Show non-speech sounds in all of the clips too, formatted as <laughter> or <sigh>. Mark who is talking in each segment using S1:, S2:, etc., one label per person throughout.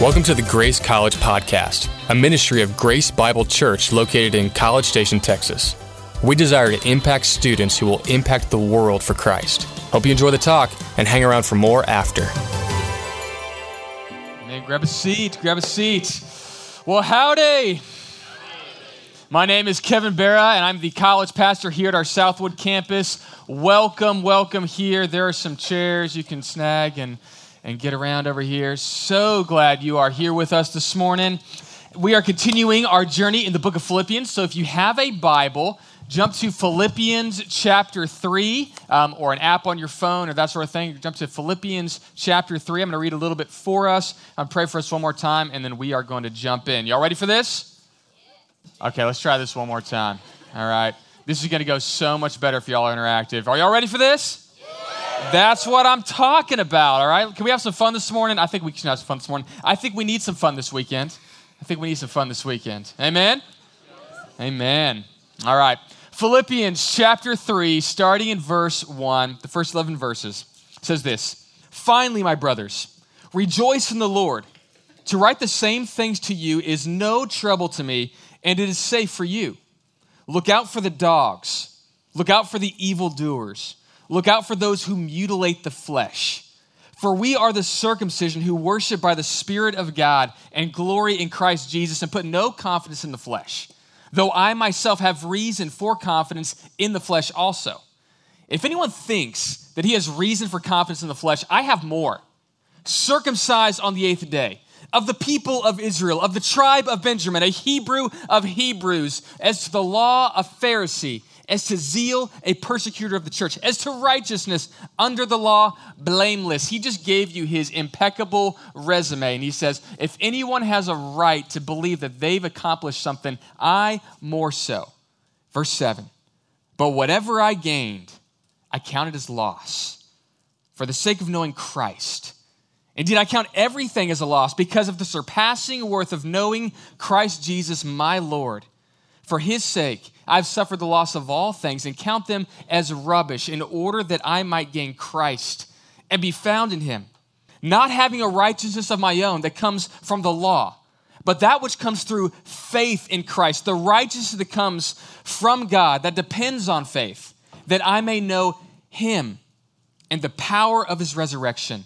S1: Welcome to the Grace College Podcast, a ministry of Grace Bible Church located in College Station, Texas. We desire to impact students who will impact the world for Christ. Hope you enjoy the talk and hang around for more after.
S2: Man, grab a seat, grab a seat. Well, howdy. My name is Kevin Barra, and I'm the college pastor here at our Southwood campus. Welcome, welcome here. There are some chairs you can snag and and get around over here. So glad you are here with us this morning. We are continuing our journey in the book of Philippians. So if you have a Bible, jump to Philippians chapter 3 um, or an app on your phone or that sort of thing. Jump to Philippians chapter 3. I'm going to read a little bit for us. I'm pray for us one more time, and then we are going to jump in. Y'all ready for this? Okay, let's try this one more time. All right. This is going to go so much better if y'all are interactive. Are y'all ready for this? That's what I'm talking about, all right? Can we have some fun this morning? I think we can have some fun this morning. I think we need some fun this weekend. I think we need some fun this weekend. Amen? Amen. All right. Philippians chapter 3, starting in verse 1, the first 11 verses, says this Finally, my brothers, rejoice in the Lord. To write the same things to you is no trouble to me, and it is safe for you. Look out for the dogs, look out for the evildoers Look out for those who mutilate the flesh. For we are the circumcision who worship by the Spirit of God and glory in Christ Jesus and put no confidence in the flesh, though I myself have reason for confidence in the flesh also. If anyone thinks that he has reason for confidence in the flesh, I have more. Circumcised on the eighth day, of the people of Israel, of the tribe of Benjamin, a Hebrew of Hebrews, as to the law, a Pharisee as to zeal, a persecutor of the church, as to righteousness, under the law, blameless. He just gave you his impeccable resume. And he says, if anyone has a right to believe that they've accomplished something, I more so. Verse 7 But whatever I gained, I counted as loss for the sake of knowing Christ. Indeed, I count everything as a loss because of the surpassing worth of knowing Christ Jesus, my Lord. For his sake, I've suffered the loss of all things and count them as rubbish in order that I might gain Christ and be found in him, not having a righteousness of my own that comes from the law, but that which comes through faith in Christ, the righteousness that comes from God, that depends on faith, that I may know him and the power of his resurrection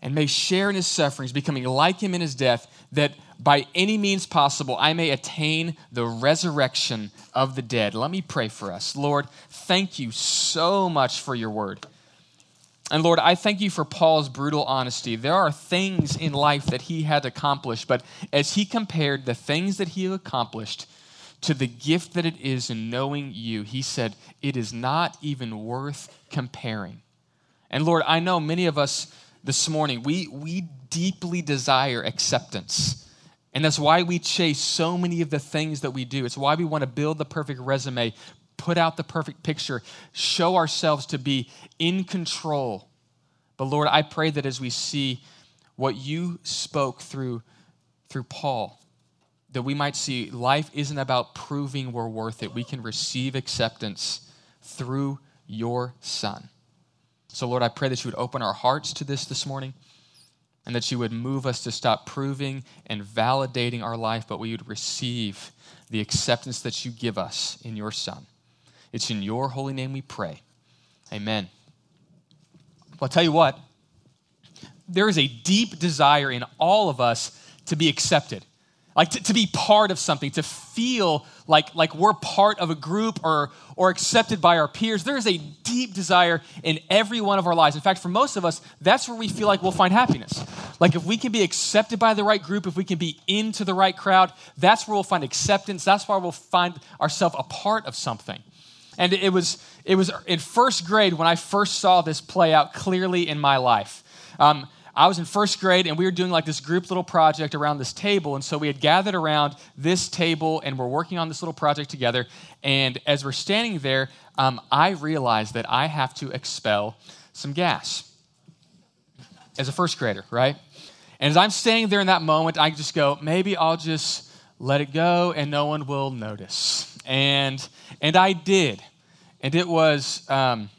S2: and may share in his sufferings, becoming like him in his death, that by any means possible, I may attain the resurrection of the dead. Let me pray for us. Lord, thank you so much for your word. And Lord, I thank you for Paul's brutal honesty. There are things in life that he had accomplished, but as he compared the things that he accomplished to the gift that it is in knowing you, he said, it is not even worth comparing. And Lord, I know many of us this morning, we, we deeply desire acceptance. And that's why we chase so many of the things that we do. It's why we want to build the perfect resume, put out the perfect picture, show ourselves to be in control. But Lord, I pray that as we see what you spoke through, through Paul, that we might see life isn't about proving we're worth it. We can receive acceptance through your Son. So, Lord, I pray that you would open our hearts to this this morning and that you would move us to stop proving and validating our life, but we would receive the acceptance that you give us in your Son. It's in your holy name we pray. Amen. Well, I'll tell you what, there is a deep desire in all of us to be accepted like to, to, be part of something, to feel like, like we're part of a group or, or accepted by our peers. There is a deep desire in every one of our lives. In fact, for most of us, that's where we feel like we'll find happiness. Like if we can be accepted by the right group, if we can be into the right crowd, that's where we'll find acceptance. That's where we'll find ourselves a part of something. And it was, it was in first grade when I first saw this play out clearly in my life. Um, I was in first grade and we were doing like this group little project around this table. And so we had gathered around this table and we're working on this little project together. And as we're standing there, um, I realized that I have to expel some gas as a first grader, right? And as I'm standing there in that moment, I just go, maybe I'll just let it go and no one will notice. And, and I did. And it was um,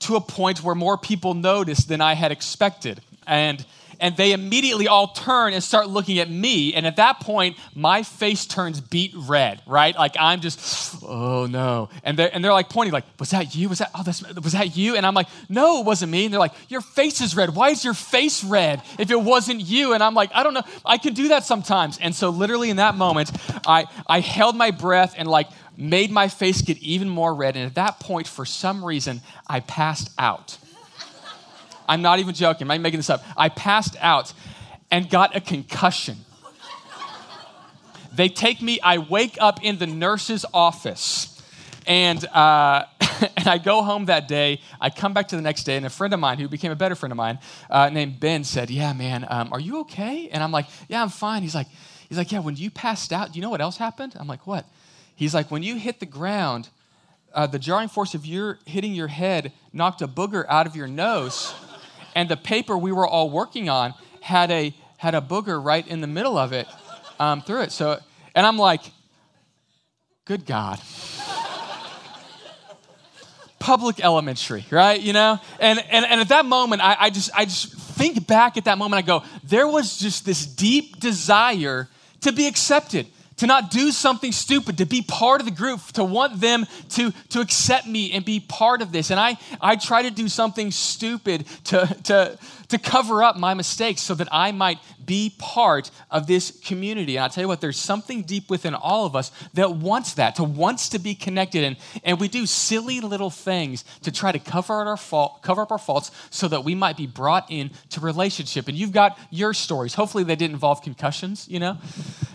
S2: to a point where more people noticed than I had expected. And, and they immediately all turn and start looking at me. And at that point, my face turns beet red, right? Like I'm just, oh no. And they're, and they're like pointing, like, was that you? Was that, oh, that's, was that you? And I'm like, no, it wasn't me. And they're like, your face is red. Why is your face red if it wasn't you? And I'm like, I don't know. I can do that sometimes. And so, literally, in that moment, I, I held my breath and like made my face get even more red. And at that point, for some reason, I passed out. I'm not even joking. I'm not making this up. I passed out and got a concussion. They take me, I wake up in the nurse's office, and, uh, <laughs> and I go home that day. I come back to the next day, and a friend of mine who became a better friend of mine uh, named Ben said, Yeah, man, um, are you okay? And I'm like, Yeah, I'm fine. He's like, He's like, Yeah, when you passed out, do you know what else happened? I'm like, What? He's like, When you hit the ground, uh, the jarring force of your hitting your head knocked a booger out of your nose and the paper we were all working on had a had a booger right in the middle of it um, through it. So, and I'm like, good God. Public elementary, right? You know? And, and, and at that moment, I, I, just, I just think back at that moment, I go, there was just this deep desire to be accepted to not do something stupid, to be part of the group, to want them to, to accept me and be part of this. And I, I try to do something stupid to, to, to cover up my mistakes so that I might be part of this community. And I'll tell you what, there's something deep within all of us that wants that, to wants to be connected. And, and we do silly little things to try to cover our fault, cover up our faults so that we might be brought in to relationship. And you've got your stories. Hopefully they didn't involve concussions, you know?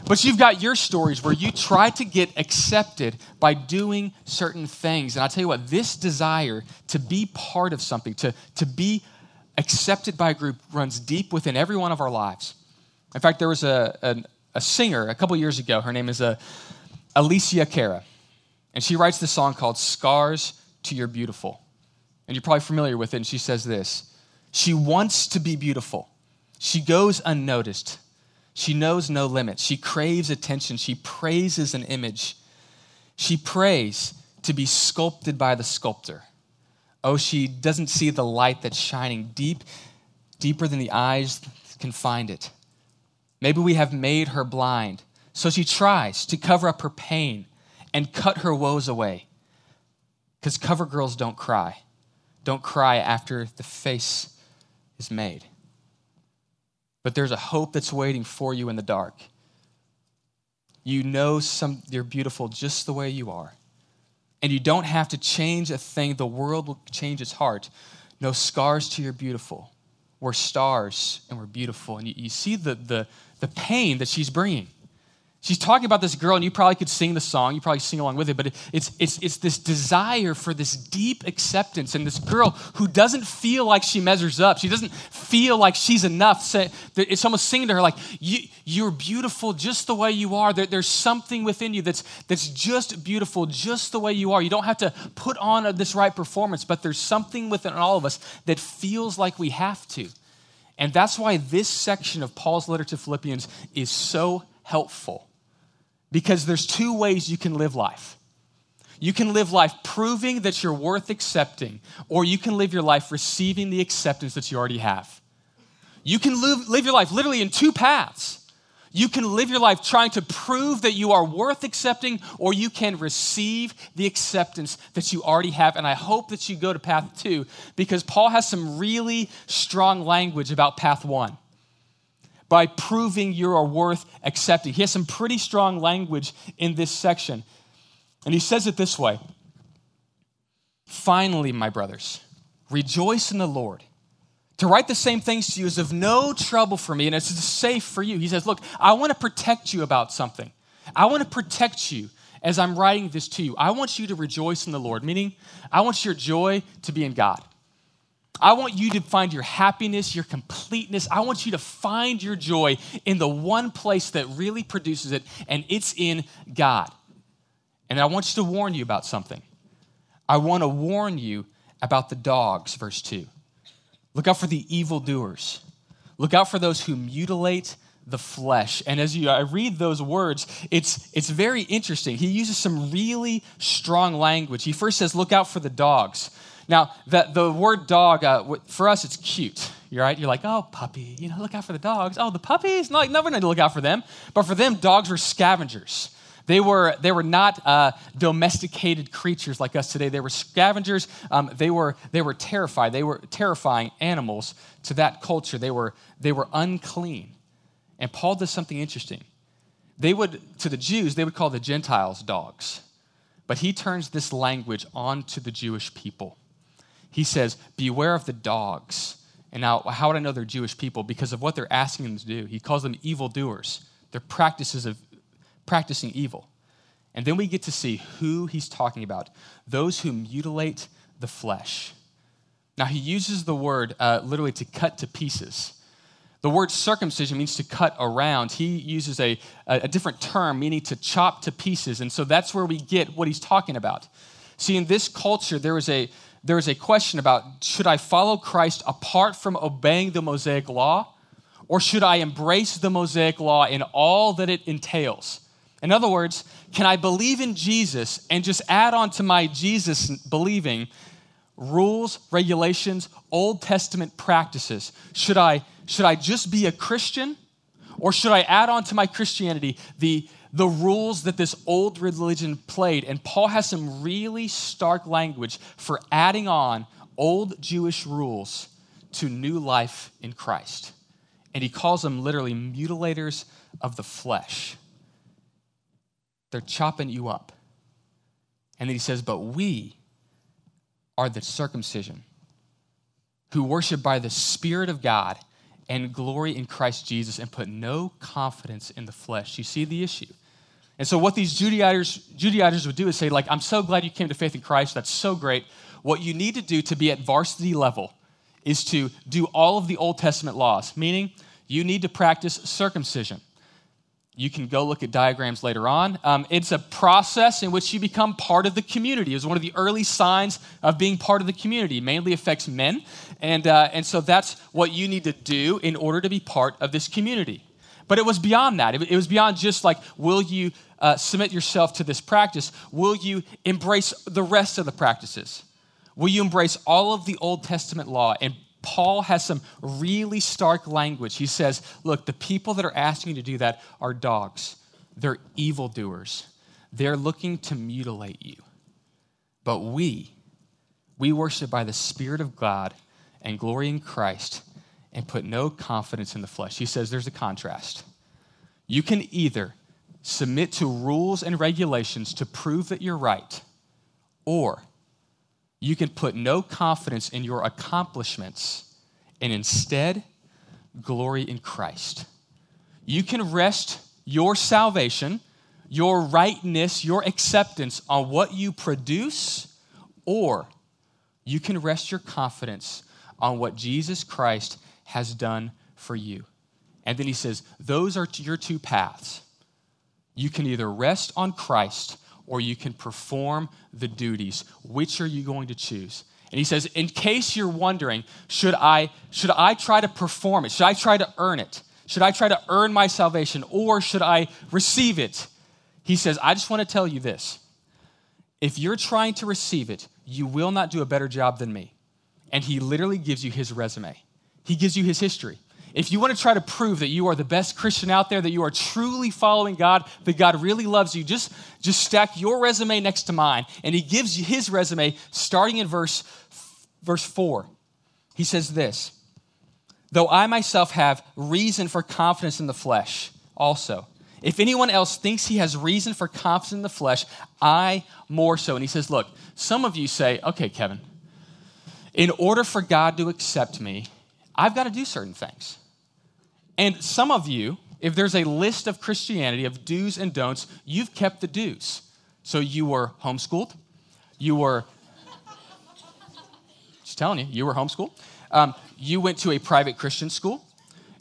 S2: But you've got your stories where you try to get accepted by doing certain things. And I'll tell you what, this desire to be part of something, to, to be accepted by a group runs deep within every one of our lives. In fact, there was a, a, a singer a couple years ago. Her name is uh, Alessia Cara. And she writes this song called Scars to Your Beautiful. And you're probably familiar with it. And she says this She wants to be beautiful. She goes unnoticed. She knows no limits. She craves attention. She praises an image. She prays to be sculpted by the sculptor. Oh, she doesn't see the light that's shining deep, deeper than the eyes can find it. Maybe we have made her blind. So she tries to cover up her pain and cut her woes away. Because cover girls don't cry. Don't cry after the face is made. But there's a hope that's waiting for you in the dark. You know some, you're beautiful just the way you are. And you don't have to change a thing. The world will change its heart. No scars to your beautiful. We're stars and we're beautiful. And you, you see the, the, the pain that she's bringing. She's talking about this girl, and you probably could sing the song. You probably sing along with it, but it's, it's, it's this desire for this deep acceptance. And this girl who doesn't feel like she measures up, she doesn't feel like she's enough. It's almost singing to her, like, you, are beautiful just the way you are. There, there's something within you that's, that's just beautiful just the way you are. You don't have to put on this right performance, but there's something within all of us that feels like we have to. And that's why this section of Paul's letter to Philippians is so helpful because there's two ways you can live life. You can live life proving that you're worth accepting, or you can live your life receiving the acceptance that you already have. You can live, live your life literally in two paths. You can live your life trying to prove that you are worth accepting, or you can receive the acceptance that you already have. And I hope that you go to path two because Paul has some really strong language about path one by proving you are worth accepting. He has some pretty strong language in this section. And he says it this way Finally, my brothers, rejoice in the Lord. To write the same things to you is of no trouble for me, and it's safe for you. He says, Look, I want to protect you about something. I want to protect you as I'm writing this to you. I want you to rejoice in the Lord, meaning I want your joy to be in God. I want you to find your happiness, your completeness. I want you to find your joy in the one place that really produces it, and it's in God. And I want you to warn you about something. I want to warn you about the dogs, verse 2. Look out for the evildoers. Look out for those who mutilate the flesh. And as you I read those words, it's it's very interesting. He uses some really strong language. He first says, "Look out for the dogs." Now, that the word dog, uh, for us, it's cute. You're right? You're like, oh, puppy, you know, look out for the dogs. Oh, the puppies, no, never need to look out for them. But for them, dogs were scavengers. They were, they were not uh, domesticated creatures like us today. They were scavengers. Um, they, were, they were terrified. They were terrifying animals to that culture. They were, they were unclean. And Paul does something interesting. They would, to the Jews, they would call the Gentiles dogs. But he turns this language onto the Jewish people. He says, Beware of the dogs. And now, how would I know they're Jewish people? Because of what they're asking them to do. He calls them evildoers. They're practices of practicing evil. And then we get to see who he's talking about those who mutilate the flesh. Now, he uses the word uh, literally to cut to pieces. The word circumcision means to cut around. He uses a, a different term, meaning to chop to pieces. And so that's where we get what he's talking about. See, in this culture, there was a, there was a question about should I follow Christ apart from obeying the Mosaic law, or should I embrace the Mosaic law in all that it entails? In other words, can I believe in Jesus and just add on to my Jesus believing rules, regulations, Old Testament practices? Should I, should I just be a Christian? Or should I add on to my Christianity the, the rules that this old religion played? And Paul has some really stark language for adding on old Jewish rules to new life in Christ. And he calls them literally mutilators of the flesh. They're chopping you up. And then he says, But we are the circumcision who worship by the Spirit of God and glory in Christ Jesus and put no confidence in the flesh. You see the issue? And so, what these Judaizers, Judaizers would do is say, like, I'm so glad you came to faith in Christ. That's so great. What you need to do to be at varsity level is to do all of the Old Testament laws, meaning you need to practice circumcision. You can go look at diagrams later on. Um, it's a process in which you become part of the community. It was one of the early signs of being part of the community. It mainly affects men. And, uh, and so that's what you need to do in order to be part of this community. But it was beyond that. It, was beyond just like, will you uh, submit yourself to this practice? Will you embrace the rest of the practices? Will you embrace all of the Old Testament law and Paul has some really stark language. He says, Look, the people that are asking you to do that are dogs, they're evildoers, they're looking to mutilate you. But we, we worship by the Spirit of God and glory in Christ and put no confidence in the flesh. He says there's a contrast. You can either submit to rules and regulations to prove that you're right, or you can put no confidence in your accomplishments and instead glory in Christ. You can rest your salvation, your rightness, your acceptance on what you produce, or you can rest your confidence on what Jesus Christ has done for you. And then he says, Those are your two paths. You can either rest on Christ or you can perform the duties. Which are you going to choose? And he says, in case you're wondering, should I, should I try to perform it? Should I try to earn it? Should I try to earn my salvation or should I receive it? He says, I just want to tell you this. If you're trying to receive it, you will not do a better job than me. And he literally gives you his resume, he gives you his history. If you want to try to prove that you are the best Christian out there, that you are truly following God, that God really loves you, just, just stack your resume next to mine. And he gives you his resume starting in verse, verse 4. He says this Though I myself have reason for confidence in the flesh, also. If anyone else thinks he has reason for confidence in the flesh, I more so. And he says, Look, some of you say, okay, Kevin, in order for God to accept me, I've got to do certain things. And some of you, if there's a list of Christianity of do's and don'ts, you've kept the do's. So you were homeschooled, you were, just telling you, you were homeschooled. Um, you went to a private Christian school.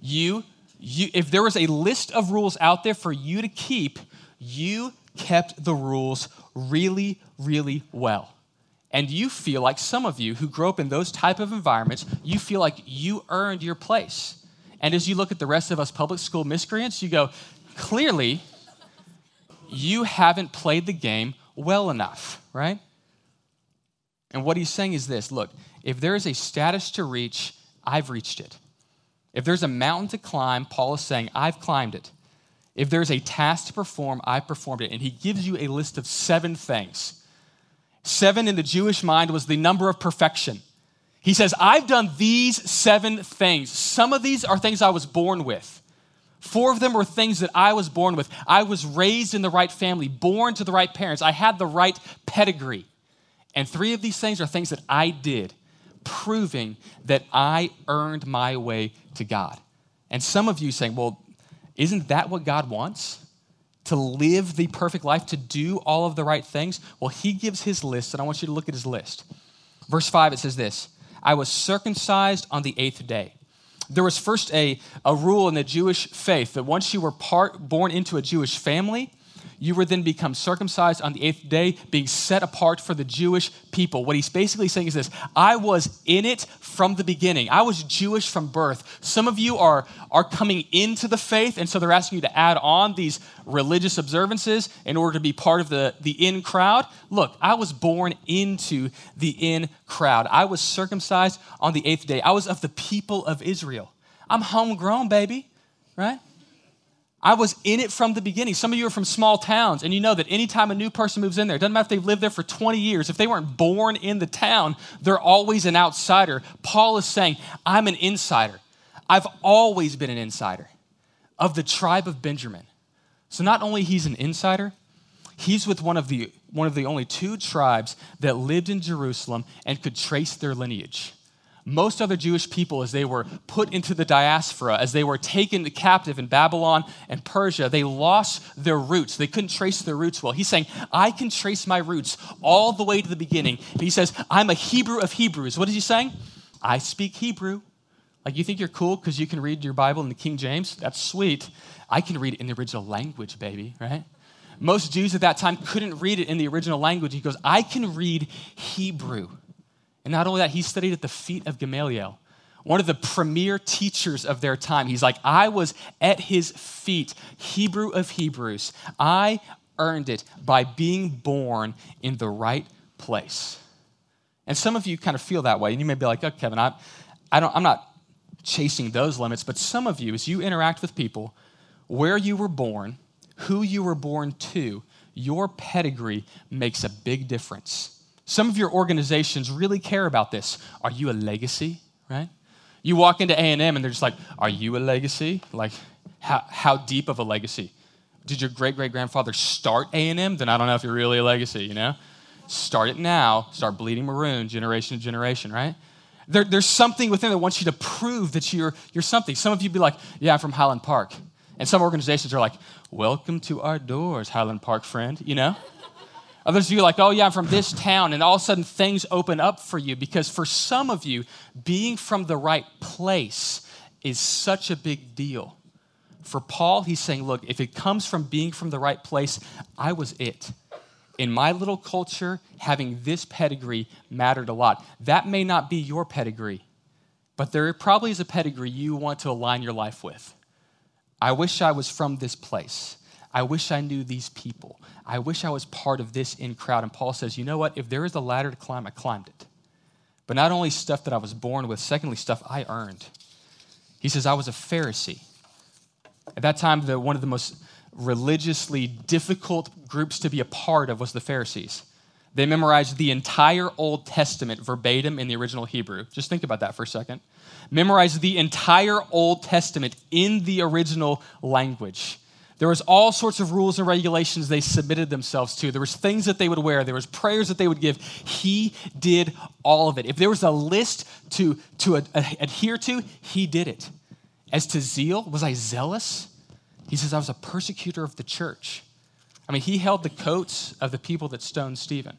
S2: You, you, if there was a list of rules out there for you to keep, you kept the rules really, really well. And you feel like some of you who grew up in those type of environments, you feel like you earned your place. And as you look at the rest of us public school miscreants, you go, clearly, you haven't played the game well enough, right? And what he's saying is this look, if there is a status to reach, I've reached it. If there's a mountain to climb, Paul is saying, I've climbed it. If there's a task to perform, I performed it. And he gives you a list of seven things. Seven in the Jewish mind was the number of perfection. He says, I've done these seven things. Some of these are things I was born with. Four of them were things that I was born with. I was raised in the right family, born to the right parents. I had the right pedigree. And three of these things are things that I did, proving that I earned my way to God. And some of you saying, well, isn't that what God wants? To live the perfect life, to do all of the right things? Well, he gives his list, and I want you to look at his list. Verse 5, it says this I was circumcised on the eighth day. There was first a, a rule in the Jewish faith that once you were part, born into a Jewish family, you were then become circumcised on the eighth day, being set apart for the Jewish people. What he's basically saying is this I was in it from the beginning. I was Jewish from birth. Some of you are, are coming into the faith, and so they're asking you to add on these religious observances in order to be part of the, the in crowd. Look, I was born into the in crowd. I was circumcised on the eighth day. I was of the people of Israel. I'm homegrown, baby, right? I was in it from the beginning. Some of you are from small towns, and you know that anytime a new person moves in there, doesn't matter if they've lived there for 20 years, if they weren't born in the town, they're always an outsider. Paul is saying, I'm an insider. I've always been an insider of the tribe of Benjamin. So not only he's an insider, he's with one of the one of the only two tribes that lived in Jerusalem and could trace their lineage most other Jewish people, as they were put into the diaspora, as they were taken captive in Babylon and Persia, they lost their roots. They couldn't trace their roots well. He's saying, I can trace my roots all the way to the beginning. And he says, I'm a Hebrew of Hebrews. What is he saying? I speak Hebrew. Like, you think you're cool because you can read your Bible in the King James? That's sweet. I can read it in the original language, baby, right? Most Jews at that time couldn't read it in the original language. He goes, I can read Hebrew. And not only that, he studied at the feet of Gamaliel, one of the premier teachers of their time. He's like, I was at his feet, Hebrew of Hebrews. I earned it by being born in the right place. And some of you kind of feel that way, and you may be like, oh, Kevin, I, I don't, I'm not chasing those limits, but some of you, as you interact with people, where you were born, who you were born to, your pedigree makes a big difference some of your organizations really care about this. Are you a legacy, right? You walk into A&M and they're just like, are you a legacy? Like, how, how deep of a legacy? Did your great-great-grandfather start A&M? Then I don't know if you're really a legacy, you know? Start it now. Start bleeding maroon generation to generation, right? There, there's something within that wants you to prove that you're, you're something. Some of you be like, yeah, I'm from Highland Park. And some organizations are like, welcome to our doors, Highland Park friend, you know? Others of you are like, oh, yeah, I'm from this town. And all of a sudden, things open up for you because for some of you, being from the right place is such a big deal. For Paul, he's saying, look, if it comes from being from the right place, I was it. In my little culture, having this pedigree mattered a lot. That may not be your pedigree, but there probably is a pedigree you want to align your life with. I wish I was from this place. I wish I knew these people. I wish I was part of this in crowd. And Paul says, you know what? If there is a ladder to climb, I climbed it. But not only stuff that I was born with, secondly, stuff I earned. He says, I was a Pharisee. At that time, the, one of the most religiously difficult groups to be a part of was the Pharisees. They memorized the entire Old Testament verbatim in the original Hebrew. Just think about that for a second. Memorized the entire Old Testament in the original language. There was all sorts of rules and regulations they submitted themselves to. There was things that they would wear. There was prayers that they would give. He did all of it. If there was a list to, to ad- adhere to, he did it. As to zeal, was I zealous? He says, I was a persecutor of the church. I mean, he held the coats of the people that stoned Stephen.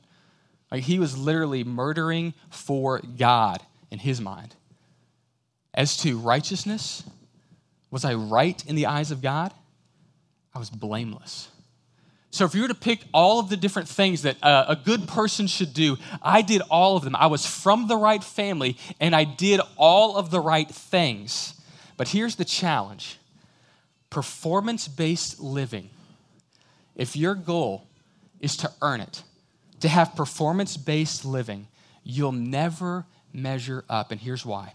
S2: Like he was literally murdering for God in his mind. As to righteousness, was I right in the eyes of God? I was blameless. So, if you were to pick all of the different things that uh, a good person should do, I did all of them. I was from the right family and I did all of the right things. But here's the challenge performance based living. If your goal is to earn it, to have performance based living, you'll never measure up. And here's why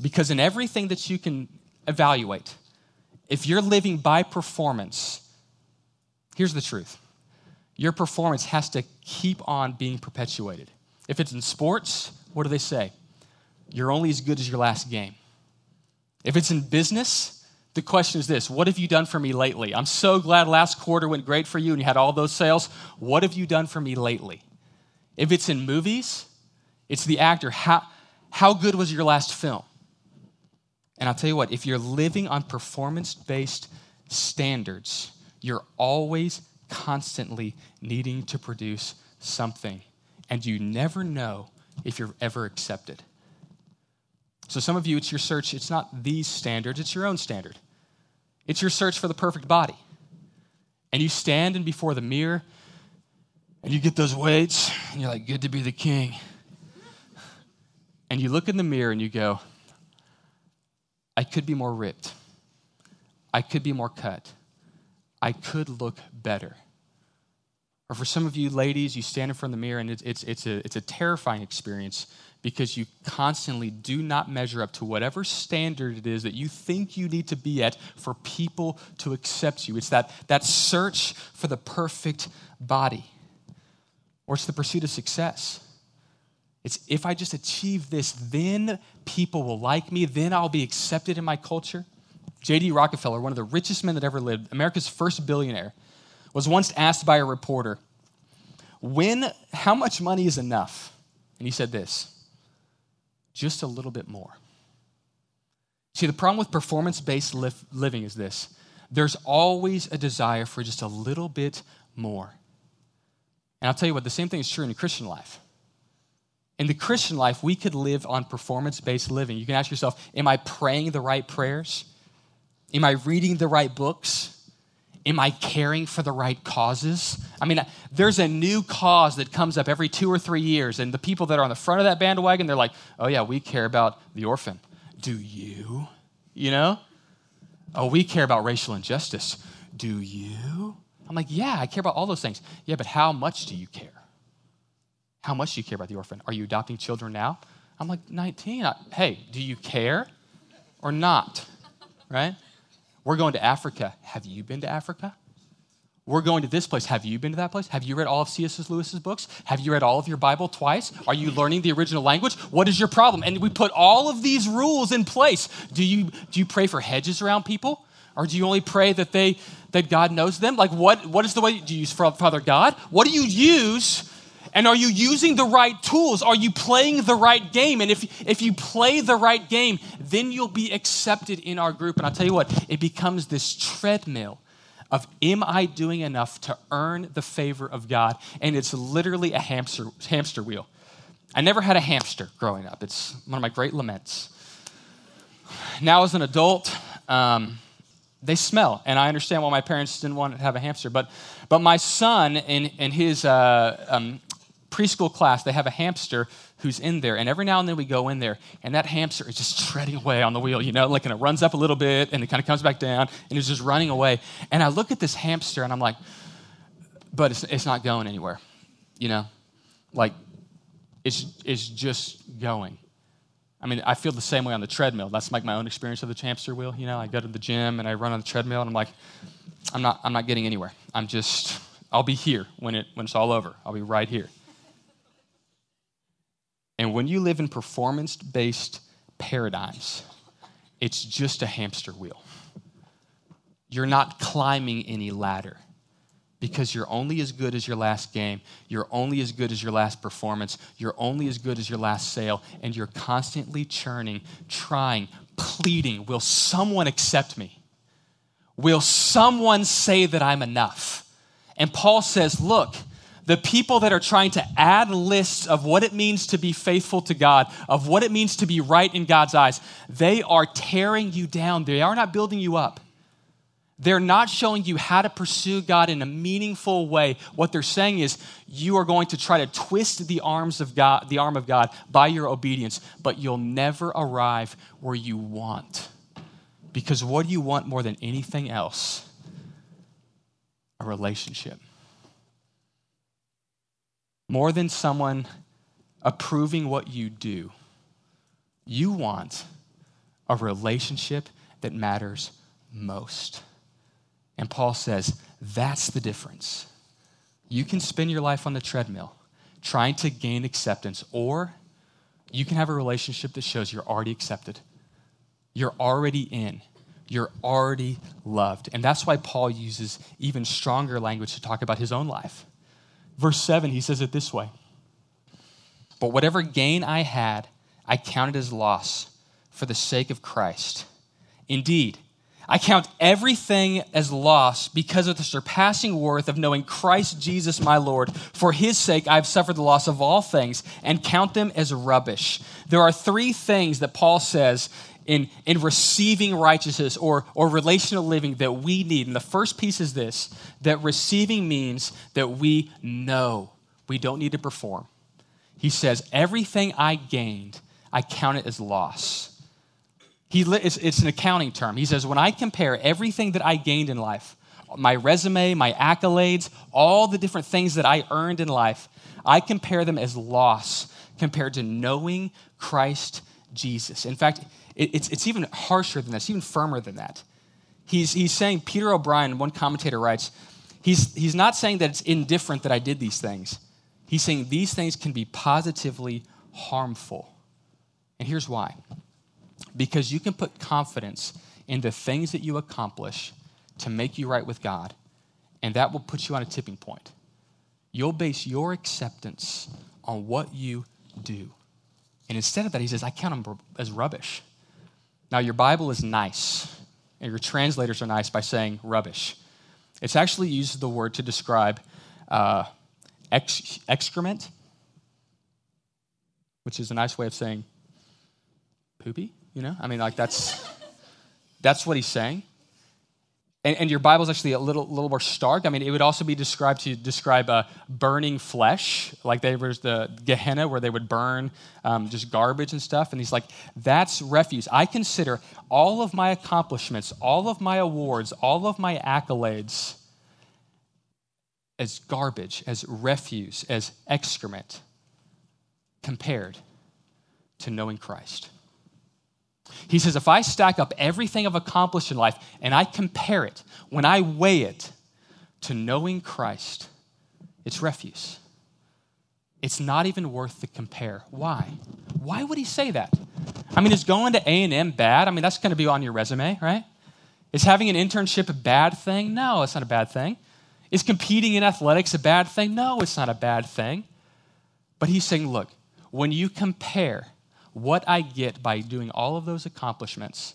S2: Because in everything that you can evaluate, if you're living by performance, here's the truth your performance has to keep on being perpetuated. If it's in sports, what do they say? You're only as good as your last game. If it's in business, the question is this What have you done for me lately? I'm so glad last quarter went great for you and you had all those sales. What have you done for me lately? If it's in movies, it's the actor. How, how good was your last film? And I'll tell you what, if you're living on performance based standards, you're always constantly needing to produce something. And you never know if you're ever accepted. So, some of you, it's your search, it's not these standards, it's your own standard. It's your search for the perfect body. And you stand in before the mirror and you get those weights and you're like, good to be the king. And you look in the mirror and you go, I could be more ripped. I could be more cut. I could look better. Or for some of you ladies, you stand in front of the mirror and it's, it's, it's, a, it's a terrifying experience because you constantly do not measure up to whatever standard it is that you think you need to be at for people to accept you. It's that, that search for the perfect body, or it's the pursuit of success. It's if I just achieve this, then people will like me, then I'll be accepted in my culture. J.D. Rockefeller, one of the richest men that ever lived, America's first billionaire, was once asked by a reporter, when, how much money is enough? And he said this just a little bit more. See, the problem with performance based living is this there's always a desire for just a little bit more. And I'll tell you what, the same thing is true in the Christian life. In the Christian life, we could live on performance based living. You can ask yourself, Am I praying the right prayers? Am I reading the right books? Am I caring for the right causes? I mean, there's a new cause that comes up every two or three years, and the people that are on the front of that bandwagon, they're like, oh, yeah, we care about the orphan. Do you? You know? Oh, we care about racial injustice. Do you? I'm like, yeah, I care about all those things. Yeah, but how much do you care? How much do you care about the orphan? Are you adopting children now? I'm like, 19. Hey, do you care or not? Right? We're going to Africa. Have you been to Africa? We're going to this place. Have you been to that place? Have you read all of C.S. Lewis's books? Have you read all of your Bible twice? Are you learning the original language? What is your problem? And we put all of these rules in place. Do you do you pray for hedges around people? Or do you only pray that they that God knows them? Like what what is the way do you use Father God? What do you use and are you using the right tools? Are you playing the right game? And if, if you play the right game, then you'll be accepted in our group. And I'll tell you what, it becomes this treadmill of am I doing enough to earn the favor of God? And it's literally a hamster, hamster wheel. I never had a hamster growing up. It's one of my great laments. Now, as an adult, um, they smell, and I understand why my parents didn't want to have a hamster. But, but my son and, and his uh, um, preschool class, they have a hamster who's in there. And every now and then we go in there, and that hamster is just treading away on the wheel, you know, like, and it runs up a little bit, and it kind of comes back down, and it's just running away. And I look at this hamster, and I'm like, but it's, it's not going anywhere, you know? Like, it's, it's just going. I mean, I feel the same way on the treadmill. That's like my own experience of the hamster wheel. You know, I go to the gym and I run on the treadmill, and I'm like, I'm not, I'm not getting anywhere. I'm just, I'll be here when, it, when it's all over. I'll be right here. And when you live in performance based paradigms, it's just a hamster wheel. You're not climbing any ladder because you're only as good as your last game. You're only as good as your last performance. You're only as good as your last sale. And you're constantly churning, trying, pleading Will someone accept me? Will someone say that I'm enough? And Paul says, Look, the people that are trying to add lists of what it means to be faithful to God, of what it means to be right in God's eyes, they are tearing you down. They are not building you up. They're not showing you how to pursue God in a meaningful way. What they're saying is you are going to try to twist the arms of God, the arm of God by your obedience, but you'll never arrive where you want. Because what do you want more than anything else? A relationship more than someone approving what you do. You want a relationship that matters most. And Paul says that's the difference. You can spend your life on the treadmill trying to gain acceptance, or you can have a relationship that shows you're already accepted, you're already in, you're already loved. And that's why Paul uses even stronger language to talk about his own life. Verse 7, he says it this way But whatever gain I had, I counted as loss for the sake of Christ. Indeed, I count everything as loss because of the surpassing worth of knowing Christ Jesus my Lord. For his sake, I have suffered the loss of all things and count them as rubbish. There are three things that Paul says in, in receiving righteousness or, or relational living that we need. And the first piece is this that receiving means that we know we don't need to perform. He says, Everything I gained, I count it as loss. He, it's, it's an accounting term. He says, When I compare everything that I gained in life, my resume, my accolades, all the different things that I earned in life, I compare them as loss compared to knowing Christ Jesus. In fact, it's, it's even harsher than this, even firmer than that. He's, he's saying, Peter O'Brien, one commentator writes, he's, he's not saying that it's indifferent that I did these things. He's saying these things can be positively harmful. And here's why because you can put confidence in the things that you accomplish to make you right with God, and that will put you on a tipping point. You'll base your acceptance on what you do. And instead of that, he says, I count them as rubbish. Now, your Bible is nice, and your translators are nice by saying rubbish. It's actually used the word to describe uh, ex- excrement, which is a nice way of saying poopy, you know? I mean, like, that's, that's what he's saying. And, and your Bible is actually a little, little more stark. I mean, it would also be described to describe a burning flesh, like there was the Gehenna where they would burn um, just garbage and stuff. And he's like, that's refuse. I consider all of my accomplishments, all of my awards, all of my accolades as garbage, as refuse, as excrement compared to knowing Christ. He says, if I stack up everything I've accomplished in life and I compare it, when I weigh it to knowing Christ, it's refuse. It's not even worth the compare. Why? Why would he say that? I mean, is going to A&M bad? I mean, that's going to be on your resume, right? Is having an internship a bad thing? No, it's not a bad thing. Is competing in athletics a bad thing? No, it's not a bad thing. But he's saying, look, when you compare what I get by doing all of those accomplishments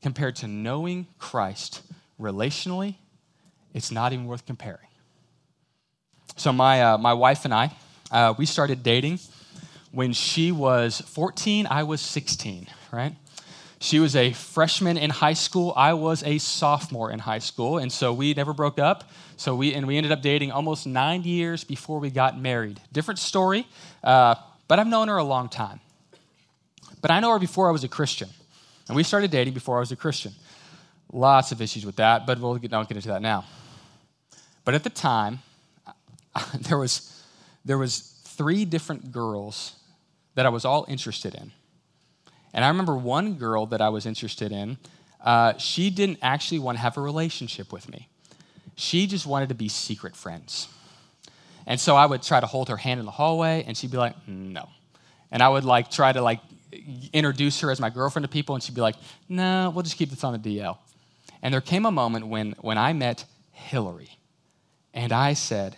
S2: compared to knowing Christ relationally, it's not even worth comparing. So, my, uh, my wife and I, uh, we started dating when she was 14, I was 16, right? She was a freshman in high school. I was a sophomore in high school. And so we never broke up. So we, and we ended up dating almost nine years before we got married. Different story, uh, but I've known her a long time. But I know her before I was a Christian. And we started dating before I was a Christian. Lots of issues with that, but we'll get, don't get into that now. But at the time, <laughs> there was, there was three different girls that I was all interested in. And I remember one girl that I was interested in, uh, she didn't actually want to have a relationship with me. She just wanted to be secret friends. And so I would try to hold her hand in the hallway, and she'd be like, no. And I would like try to like introduce her as my girlfriend to people, and she'd be like, no, we'll just keep this on the DL. And there came a moment when, when I met Hillary, and I said,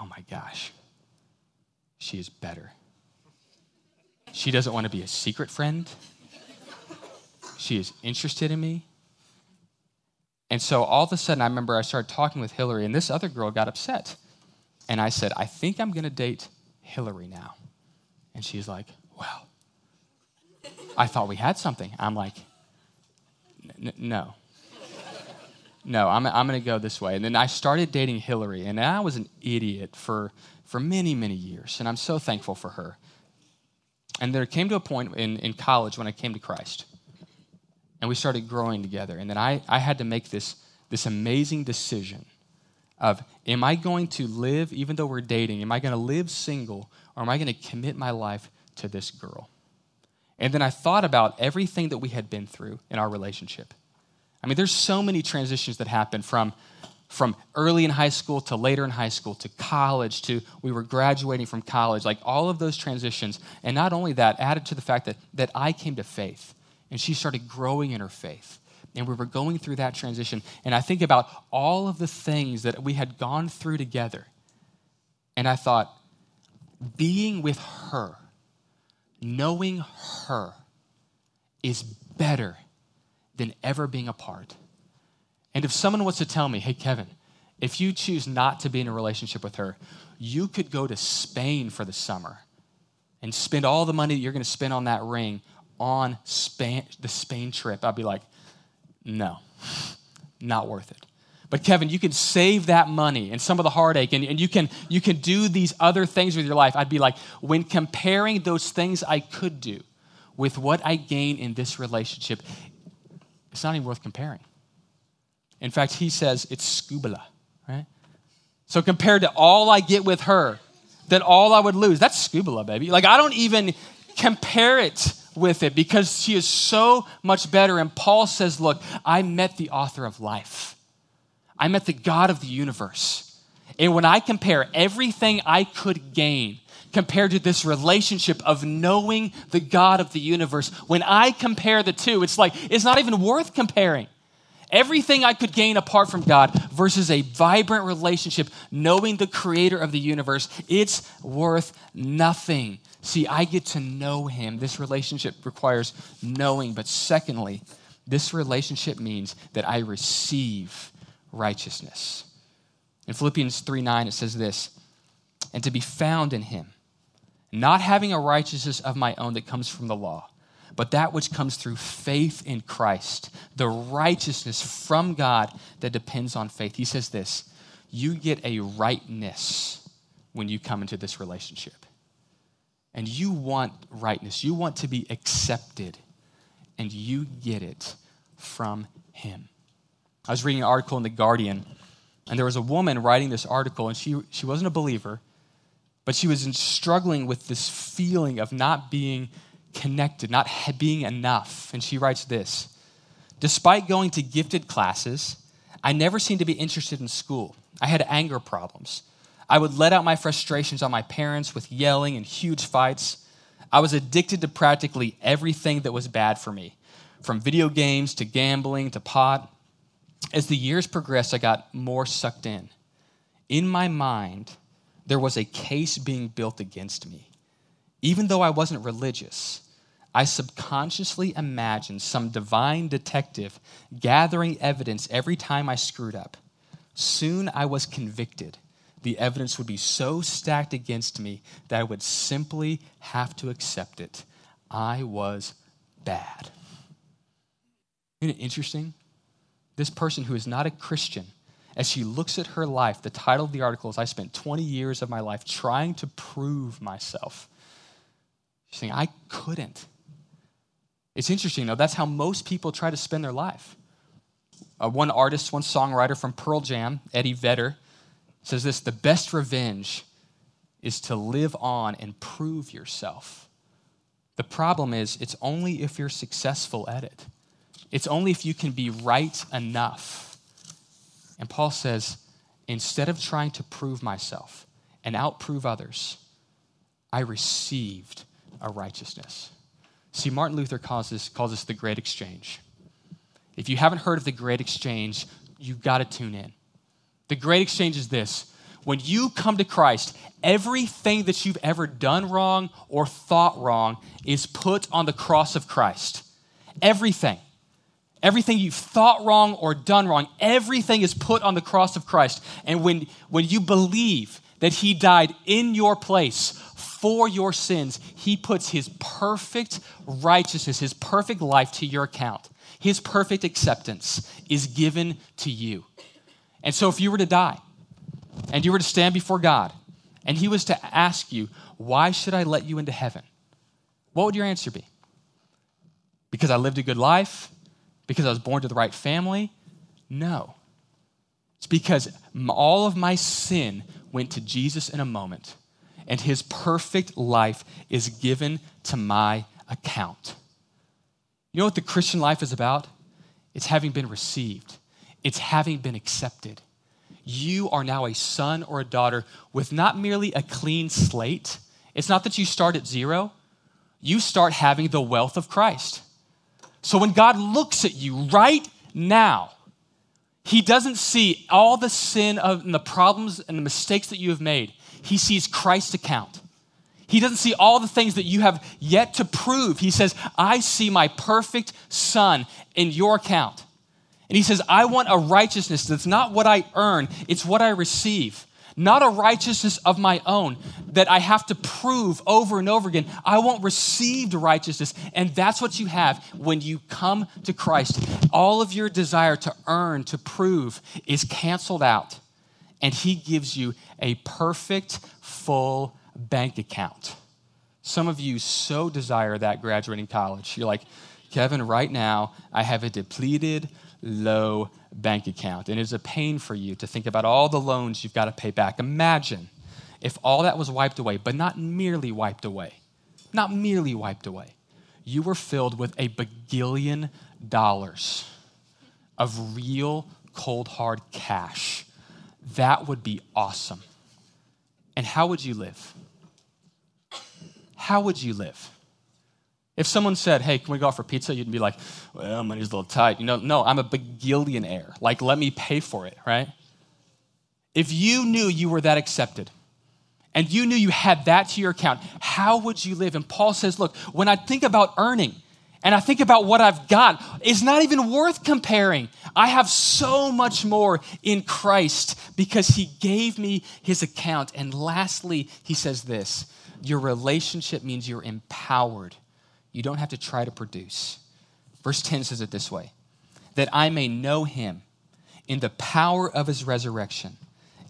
S2: oh my gosh, she is better. She doesn't want to be a secret friend. She is interested in me. And so all of a sudden, I remember I started talking with Hillary, and this other girl got upset. And I said, I think I'm going to date Hillary now. And she's like, Well, I thought we had something. I'm like, no. No, I'm, I'm going to go this way. And then I started dating Hillary, and I was an idiot for, for many, many years. And I'm so thankful for her. And there came to a point in, in college when I came to Christ, and we started growing together. And then I, I had to make this, this amazing decision of am I going to live, even though we're dating, am I going to live single, or am I going to commit my life to this girl? And then I thought about everything that we had been through in our relationship. I mean, there's so many transitions that happen from, from early in high school to later in high school to college to we were graduating from college, like all of those transitions. And not only that, added to the fact that, that I came to faith and she started growing in her faith. And we were going through that transition. And I think about all of the things that we had gone through together. And I thought, being with her, knowing her, is better than ever being apart. And if someone was to tell me, hey, Kevin, if you choose not to be in a relationship with her, you could go to Spain for the summer and spend all the money that you're going to spend on that ring on Spain, the Spain trip. I'd be like, no, <laughs> not worth it. But Kevin, you can save that money and some of the heartache, and, and you, can, you can do these other things with your life. I'd be like, when comparing those things I could do with what I gain in this relationship, it's not even worth comparing. In fact, he says it's skubala, right? So compared to all I get with her, that all I would lose, that's skubala, baby. Like I don't even compare it with it because she is so much better. And Paul says, Look, I met the author of life, I met the God of the universe. And when I compare everything I could gain compared to this relationship of knowing the God of the universe, when I compare the two, it's like, it's not even worth comparing. Everything I could gain apart from God versus a vibrant relationship, knowing the creator of the universe, it's worth nothing. See, I get to know him. This relationship requires knowing. But secondly, this relationship means that I receive righteousness. In Philippians 3 9, it says this, and to be found in him, not having a righteousness of my own that comes from the law, but that which comes through faith in Christ, the righteousness from God that depends on faith. He says this you get a rightness when you come into this relationship and you want rightness, you want to be accepted, and you get it from Him. I was reading an article in The Guardian, and there was a woman writing this article, and she, she wasn't a believer, but she was struggling with this feeling of not being connected, not being enough. And she writes this Despite going to gifted classes, I never seemed to be interested in school. I had anger problems. I would let out my frustrations on my parents with yelling and huge fights. I was addicted to practically everything that was bad for me, from video games to gambling to pot. As the years progressed, I got more sucked in. In my mind, there was a case being built against me. Even though I wasn't religious, I subconsciously imagined some divine detective gathering evidence every time I screwed up. Soon I was convicted the evidence would be so stacked against me that I would simply have to accept it. I was bad. Isn't it interesting? This person who is not a Christian, as she looks at her life, the title of the article is I spent 20 years of my life trying to prove myself. She's saying, I couldn't. It's interesting, though, that's how most people try to spend their life. Uh, one artist, one songwriter from Pearl Jam, Eddie Vedder, says this the best revenge is to live on and prove yourself. The problem is, it's only if you're successful at it. It's only if you can be right enough. And Paul says, instead of trying to prove myself and outprove others, I received a righteousness. See, Martin Luther calls this, calls this the Great Exchange. If you haven't heard of the Great Exchange, you've got to tune in. The great exchange is this when you come to Christ, everything that you've ever done wrong or thought wrong is put on the cross of Christ. Everything. Everything you've thought wrong or done wrong, everything is put on the cross of Christ. And when, when you believe that He died in your place for your sins, He puts His perfect righteousness, His perfect life to your account. His perfect acceptance is given to you. And so if you were to die and you were to stand before God and he was to ask you, Why should I let you into heaven? What would your answer be? Because I lived a good life? Because I was born to the right family? No. It's because all of my sin went to Jesus in a moment, and his perfect life is given to my account. You know what the Christian life is about? It's having been received, it's having been accepted. You are now a son or a daughter with not merely a clean slate. It's not that you start at zero, you start having the wealth of Christ. So when God looks at you right now, he doesn't see all the sin of, and the problems and the mistakes that you have made. He sees Christ's account. He doesn't see all the things that you have yet to prove. He says, I see my perfect son in your account. And he says, I want a righteousness that's not what I earn, it's what I receive. Not a righteousness of my own that I have to prove over and over again. I want received righteousness. And that's what you have when you come to Christ. All of your desire to earn, to prove, is canceled out. And he gives you a perfect, full bank account. Some of you so desire that graduating college. You're like, Kevin, right now, I have a depleted, low bank account. And it's a pain for you to think about all the loans you've got to pay back. Imagine if all that was wiped away, but not merely wiped away, not merely wiped away. You were filled with a bagillion dollars of real, cold, hard cash. That would be awesome. And how would you live? How would you live? If someone said, hey, can we go out for pizza? You'd be like, well, money's a little tight. You know, no, I'm a bagillionaire. Like, let me pay for it, right? If you knew you were that accepted and you knew you had that to your account, how would you live? And Paul says, look, when I think about earning and I think about what I've got, it's not even worth comparing. I have so much more in Christ because he gave me his account. And lastly, he says this your relationship means you're empowered you don't have to try to produce. Verse 10 says it this way that I may know him in the power of his resurrection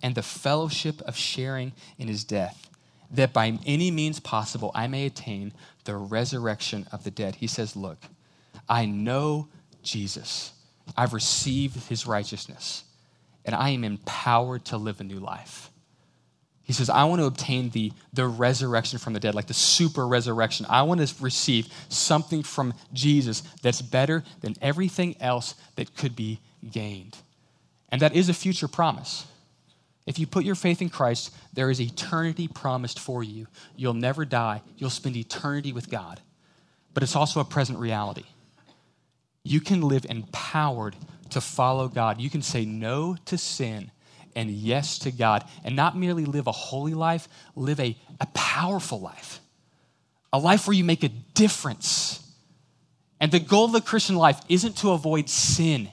S2: and the fellowship of sharing in his death, that by any means possible I may attain the resurrection of the dead. He says, Look, I know Jesus, I've received his righteousness, and I am empowered to live a new life. He says, I want to obtain the, the resurrection from the dead, like the super resurrection. I want to receive something from Jesus that's better than everything else that could be gained. And that is a future promise. If you put your faith in Christ, there is eternity promised for you. You'll never die, you'll spend eternity with God. But it's also a present reality. You can live empowered to follow God, you can say no to sin and yes to God and not merely live a holy life, live a, a powerful life, a life where you make a difference. And the goal of the Christian life isn't to avoid sin.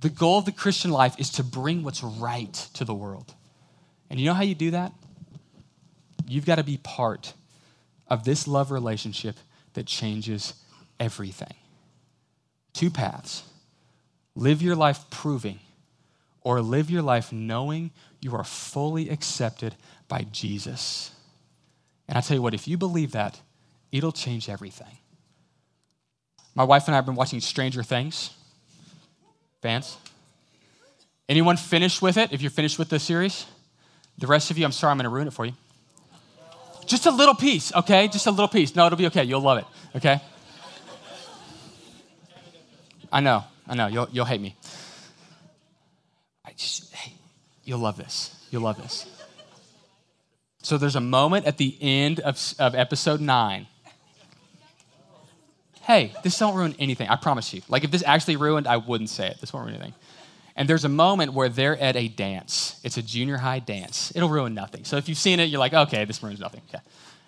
S2: The goal of the Christian life is to bring what's right to the world. And you know how you do that? You've got to be part of this love relationship that changes everything. Two paths. Live your life proving or live your life knowing you are fully accepted by Jesus. And I tell you what, if you believe that, it'll change everything. My wife and I have been watching Stranger Things. Fans? Anyone finished with it? If you're finished with the series? The rest of you, I'm sorry, I'm going to ruin it for you. Just a little piece, okay? Just a little piece. No, it'll be okay. You'll love it, okay? I know, I know. You'll, you'll hate me hey, you'll love this. You'll love this. So there's a moment at the end of, of episode nine. Hey, this don't ruin anything. I promise you. Like if this actually ruined, I wouldn't say it. This won't ruin anything. And there's a moment where they're at a dance. It's a junior high dance. It'll ruin nothing. So if you've seen it, you're like, okay, this ruins nothing. Okay.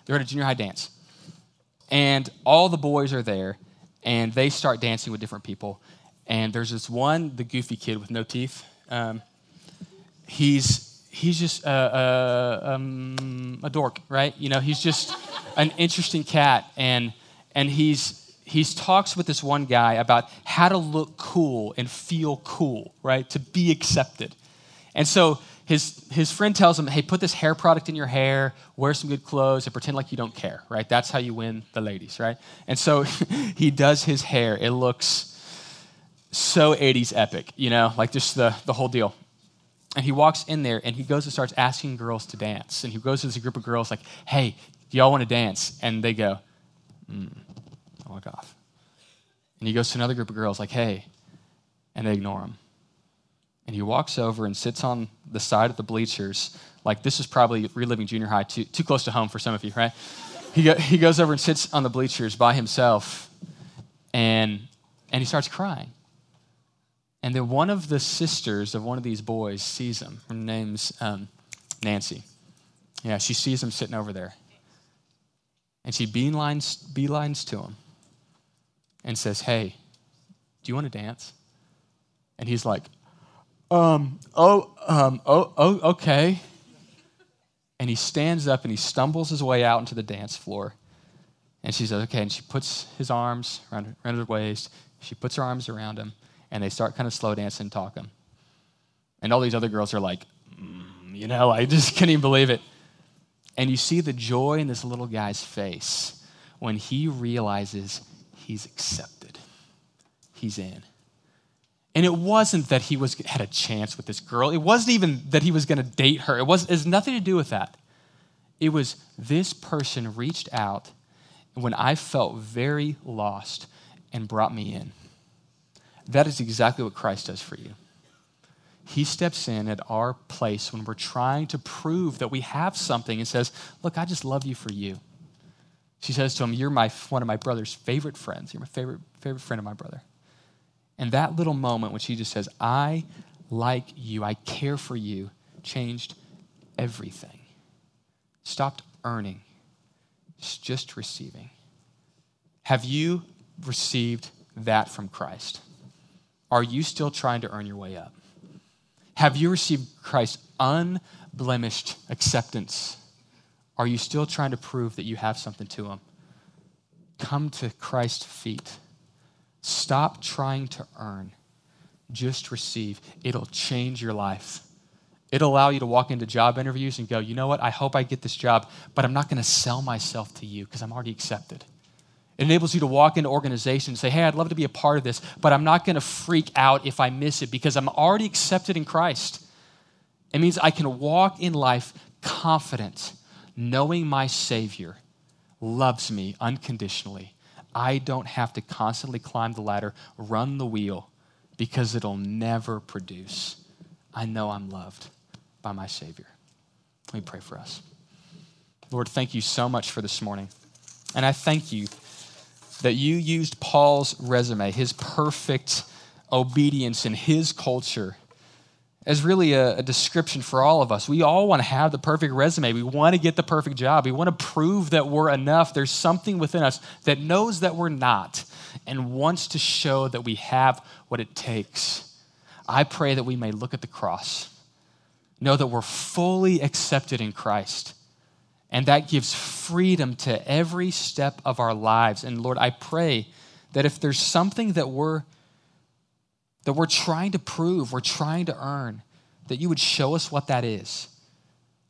S2: They're at a junior high dance. And all the boys are there, and they start dancing with different people. And there's this one, the goofy kid with no teeth. Um, he's he's just a, a, um, a dork, right? You know, he's just an interesting cat, and and he's he's talks with this one guy about how to look cool and feel cool, right? To be accepted, and so. His, his friend tells him, hey, put this hair product in your hair, wear some good clothes, and pretend like you don't care, right? That's how you win the ladies, right? And so <laughs> he does his hair. It looks so 80s epic, you know, like just the, the whole deal. And he walks in there and he goes and starts asking girls to dance. And he goes to this group of girls like, hey, do y'all want to dance? And they go, mm, I walk off. And he goes to another group of girls, like, hey, and they ignore him. And he walks over and sits on the side of the bleachers. Like, this is probably reliving junior high, too, too close to home for some of you, right? He, go, he goes over and sits on the bleachers by himself, and, and he starts crying. And then one of the sisters of one of these boys sees him. Her name's um, Nancy. Yeah, she sees him sitting over there. And she beelines, beelines to him and says, Hey, do you want to dance? And he's like, Um, oh, um, oh, oh, okay. And he stands up and he stumbles his way out into the dance floor. And she says, Okay. And she puts his arms around, around her waist. She puts her arms around him and they start kind of slow dancing talking. And all these other girls are like, mm, you know, I just <laughs> can't even believe it. And you see the joy in this little guy's face when he realizes he's accepted, he's in. And it wasn't that he was had a chance with this girl. It wasn't even that he was going to date her. It was it has nothing to do with that. It was this person reached out when I felt very lost and brought me in. That is exactly what Christ does for you. He steps in at our place when we're trying to prove that we have something and says, Look, I just love you for you. She says to him, You're my, one of my brother's favorite friends. You're my favorite, favorite friend of my brother. And that little moment when she just says, I like you, I care for you, changed everything. Stopped earning, just receiving. Have you received that from Christ? Are you still trying to earn your way up? Have you received Christ's unblemished acceptance? Are you still trying to prove that you have something to Him? Come to Christ's feet. Stop trying to earn. Just receive. It'll change your life. It'll allow you to walk into job interviews and go, you know what? I hope I get this job, but I'm not going to sell myself to you because I'm already accepted. It enables you to walk into organizations and say, hey, I'd love to be a part of this, but I'm not going to freak out if I miss it because I'm already accepted in Christ. It means I can walk in life confident, knowing my Savior loves me unconditionally. I don't have to constantly climb the ladder, run the wheel, because it'll never produce. I know I'm loved by my Savior. Let me pray for us. Lord, thank you so much for this morning. And I thank you that you used Paul's resume, his perfect obedience in his culture, as really a, a, description for all of us. We all want to have the perfect resume. We want to get the perfect job. We want to prove that we're enough. There's something within us that knows that we're not and wants to show that we have what it takes. I pray that we may look at the cross, know that we're fully accepted in Christ and that gives freedom to every step of our lives. And Lord, I pray that if there's something that we're that we're trying to prove, we're trying to earn, that you would show us what that is.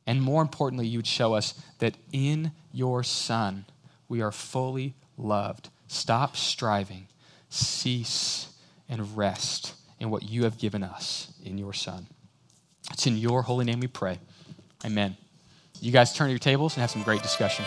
S2: And more importantly, you would show us that in your Son, we are fully loved. Stop striving, cease, and rest in what you have given us in your Son. It's in your holy name we pray. Amen. You guys turn to your tables and have some great discussion.